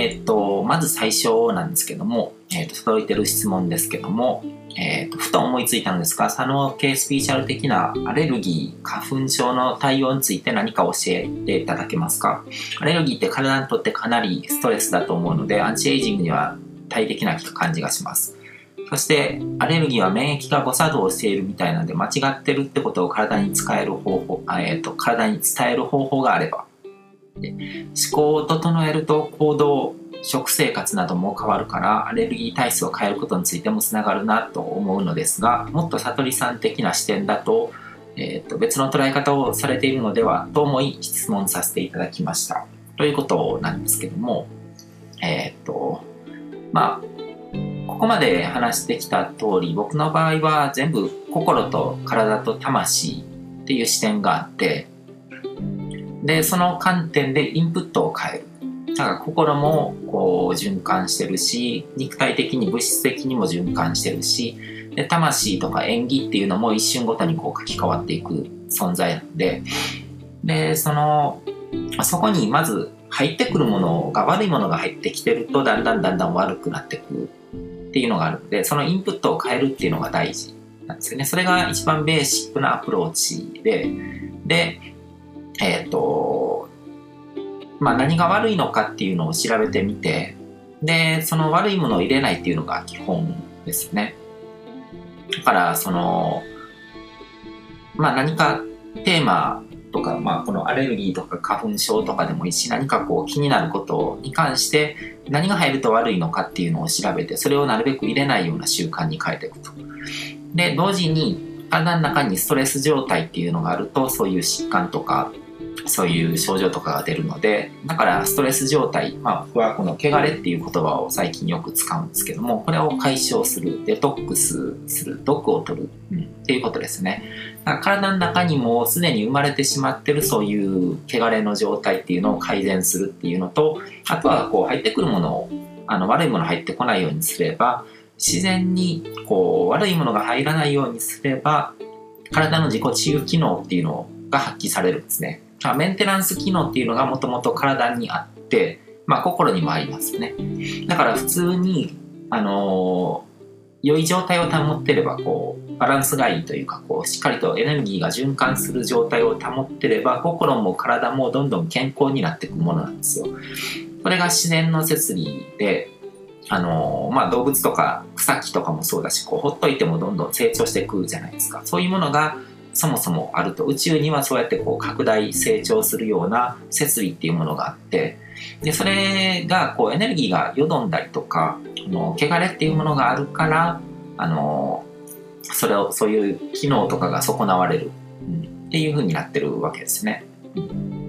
えっ、と、まず最初なんですけども、えっ、と、届いてる質問ですけども、えっ、と、ふと思いついたんですが、佐野系スピーチャル的なアレルギー、花粉症の対応について何か教えていただけますか？アレルギーって体にとってかなりストレスだと思うので、アンチエイジングには大敵な感じがします。そして、アレルギーは免疫が誤作動しているみたいなので、間違ってるってことを体に使える方法、えっ、と、体に伝える方法があれば、思考を整えると行動食生活なども変わるからアレルギー体質を変えることについてもつながるなと思うのですがもっと悟りさん的な視点だと,、えーと、別の捉え方をされているのではと思い質問させていただきました。ということなんですけどもえっ、ー、とまあここまで話してきた通り僕の場合は全部心と体と魂っていう視点があってでその観点でインプットを変える。だから心もこう循環してるし肉体的に物質的にも循環してるしで魂とか演技っていうのも一瞬ごとにこう書き換わっていく存在なんででそのそこにまず入ってくるものが悪いものが入ってきてるとだんだんだんだん悪くなってくっていうのがあるのでそのインプットを変えるっていうのが大事なんですよね。それが一番ベーシックなアプローチでで、まあ、何が悪いのかっていうのを調べてみてでその悪いものを入れないっていうのが基本ですねだからそのまあ何かテーマとか、まあ、このアレルギーとか花粉症とかでもいいし何かこう気になることに関して何が入ると悪いのかっていうのを調べてそれをなるべく入れないような習慣に変えていくと。で同時に体の中にストレス状態っていうのがあるとそういう疾患とかそういう症状とかが出るのでだからストレス状態、まあ、僕はこの汚れっていう言葉を最近よく使うんですけどもこれを解消するデトックスする毒を取る、うん、っていうことですね。だから体の中にもすでに生まれてしまってるそういう汚れの状態っていうのを改善するっていうのとあとはこう入ってくるものをあの悪いもの入ってこないようにすれば自然にこう悪いものが入らないようにすれば体の自己治癒機能っていうのが発揮されるんですね。メンテナンス機能っていうのがもともと体にあって、まあ、心にもありますね。だから普通に、あのー、良い状態を保ってればこうバランスがいいというかこうしっかりとエネルギーが循環する状態を保ってれば心も体もどんどん健康になっていくものなんですよ。これが自然の摂理であのまあ、動物とか草木とかもそうだしこうほっといてもどんどん成長していくじゃないですかそういうものがそもそもあると宇宙にはそうやってこう拡大成長するような設備っていうものがあってでそれがこうエネルギーがよどんだりとかあの汚れっていうものがあるからあのそれをそういう機能とかが損なわれる、うん、っていうふうになってるわけですね。うん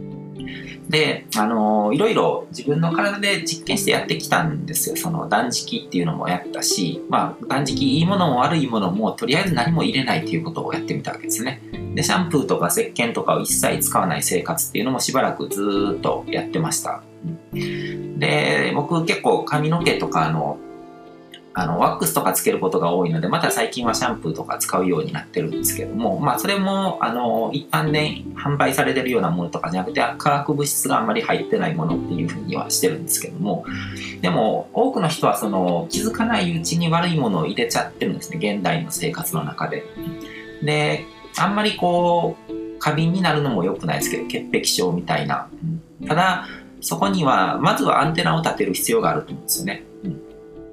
で、あのー、いろいろ自分の体で実験してやってきたんですよ。その断食っていうのもやったし、まあ、断食いいものも悪いものもとりあえず何も入れないっていうことをやってみたわけですね。で、シャンプーとか石鹸とかを一切使わない生活っていうのもしばらくずっとやってました。で、僕結構髪の毛とかのあの、ワックスとかつけることが多いので、また最近はシャンプーとか使うようになってるんですけども、まあ、それも、あの、一般で販売されてるようなものとかじゃなくて、化学物質があんまり入ってないものっていうふうにはしてるんですけども、でも、多くの人はその、気づかないうちに悪いものを入れちゃってるんですね、現代の生活の中で。で、あんまりこう、過敏になるのも良くないですけど、潔癖症みたいな。ただ、そこには、まずはアンテナを立てる必要があると思うんですよね。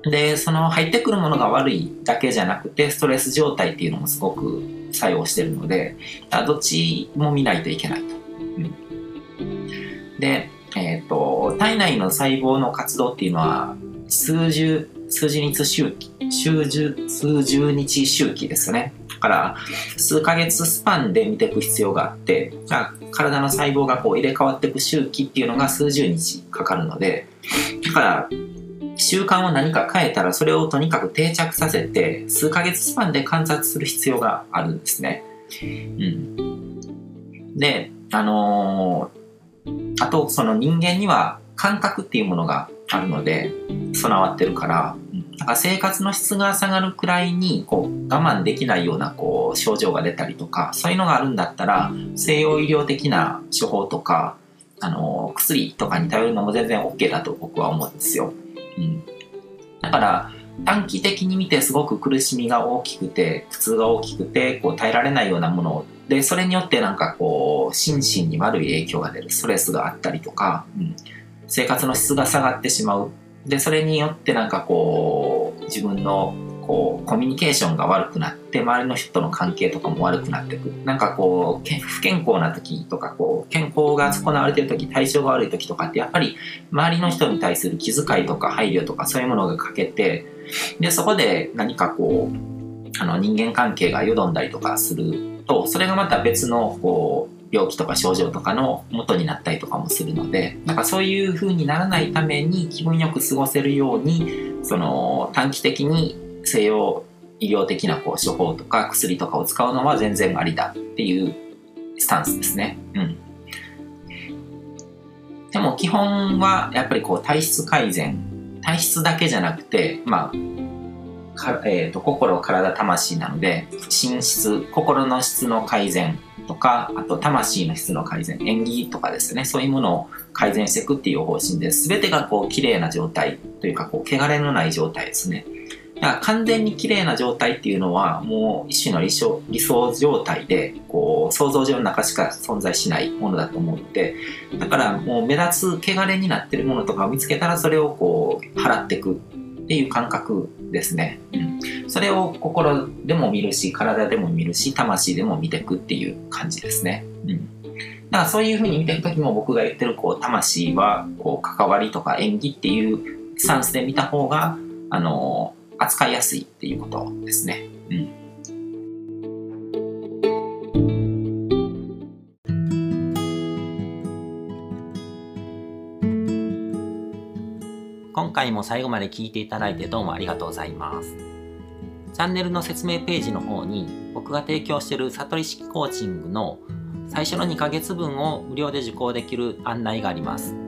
で、その入ってくるものが悪いだけじゃなくて、ストレス状態っていうのもすごく作用してるので、どっちも見ないといけないと。うん、で、えっ、ー、と、体内の細胞の活動っていうのは、数十、数十日周期、数十、数十日周期ですね。だから、数ヶ月スパンで見ていく必要があって、体の細胞がこう入れ替わっていく周期っていうのが数十日かかるので、だから、習慣を何か変えたらそれをとにかく定着させて数ヶ月スパンで観察する必要があるんですね。うん、で、あのー、あとその人間には感覚っていうものがあるので備わってるから、なんか生活の質が下がるくらいにこう我慢できないようなこう症状が出たりとかそういうのがあるんだったら西洋医療的な処方とかあの、薬とかに頼るのも全然 OK だと僕は思うんですよ。だから、短期的に見てすごく苦しみが大きくて、苦痛が大きくて、こう耐えられないようなもので、それによってなんかこう、心身に悪い影響が出る、ストレスがあったりとか、うん、生活の質が下がってしまう。で、それによってなんかこう、自分のこうコミュニケーションが悪くなって周りの人との関係とかも悪くなっていく。なんかこう不健康な時とかこう健康が損なわれてる時体調が悪い時とかってやっぱり周りの人に対する気遣いとか配慮とかそういうものが欠けてでそこで何かこうあの人間関係がよどんだりとかするとそれがまた別のこう病気とか症状とかの元になったりとかもするのでなんかそういう風にならないために気分よく過ごせるようにその短期的に西洋医療的なこう処方とか薬とかを使うのは全然ありだっていうスタンスですね。うん。でも基本はやっぱりこう体質改善、体質だけじゃなくて、まあ、えーと、心、体、魂なので、心質、心の質の改善とか、あと魂の質の改善、演技とかですね、そういうものを改善していくっていう方針で。全てがこう綺麗な状態というか、こう、汚れのない状態ですね。完全に綺麗な状態っていうのはもう一種の理想理想状態でこう想像上の中しか存在しないものだと思ってだからもう目立つ汚れになってるものとかを見つけたらそれをこう払っていくっていう感覚ですね、うん、それを心でも見るし体でも見るし魂でも見ていくっていう感じですね、うん、だからそういうふうに見ていく時も僕が言ってるこう魂はこう関わりとか演技っていうスタンスで見た方があの扱いやすいっていうことですね。うん。今回も最後まで聞いていただいてどうもありがとうございます。チャンネルの説明ページの方に僕が提供している悟り式コーチングの最初の2ヶ月分を無料で受講できる案内があります。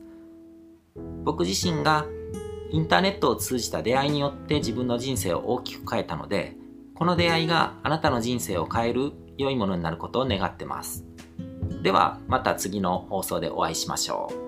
僕自身がインターネットを通じた出会いによって自分の人生を大きく変えたのでこの出会いがあなたの人生を変える良いものになることを願ってます。ではまた次の放送でお会いしましょう。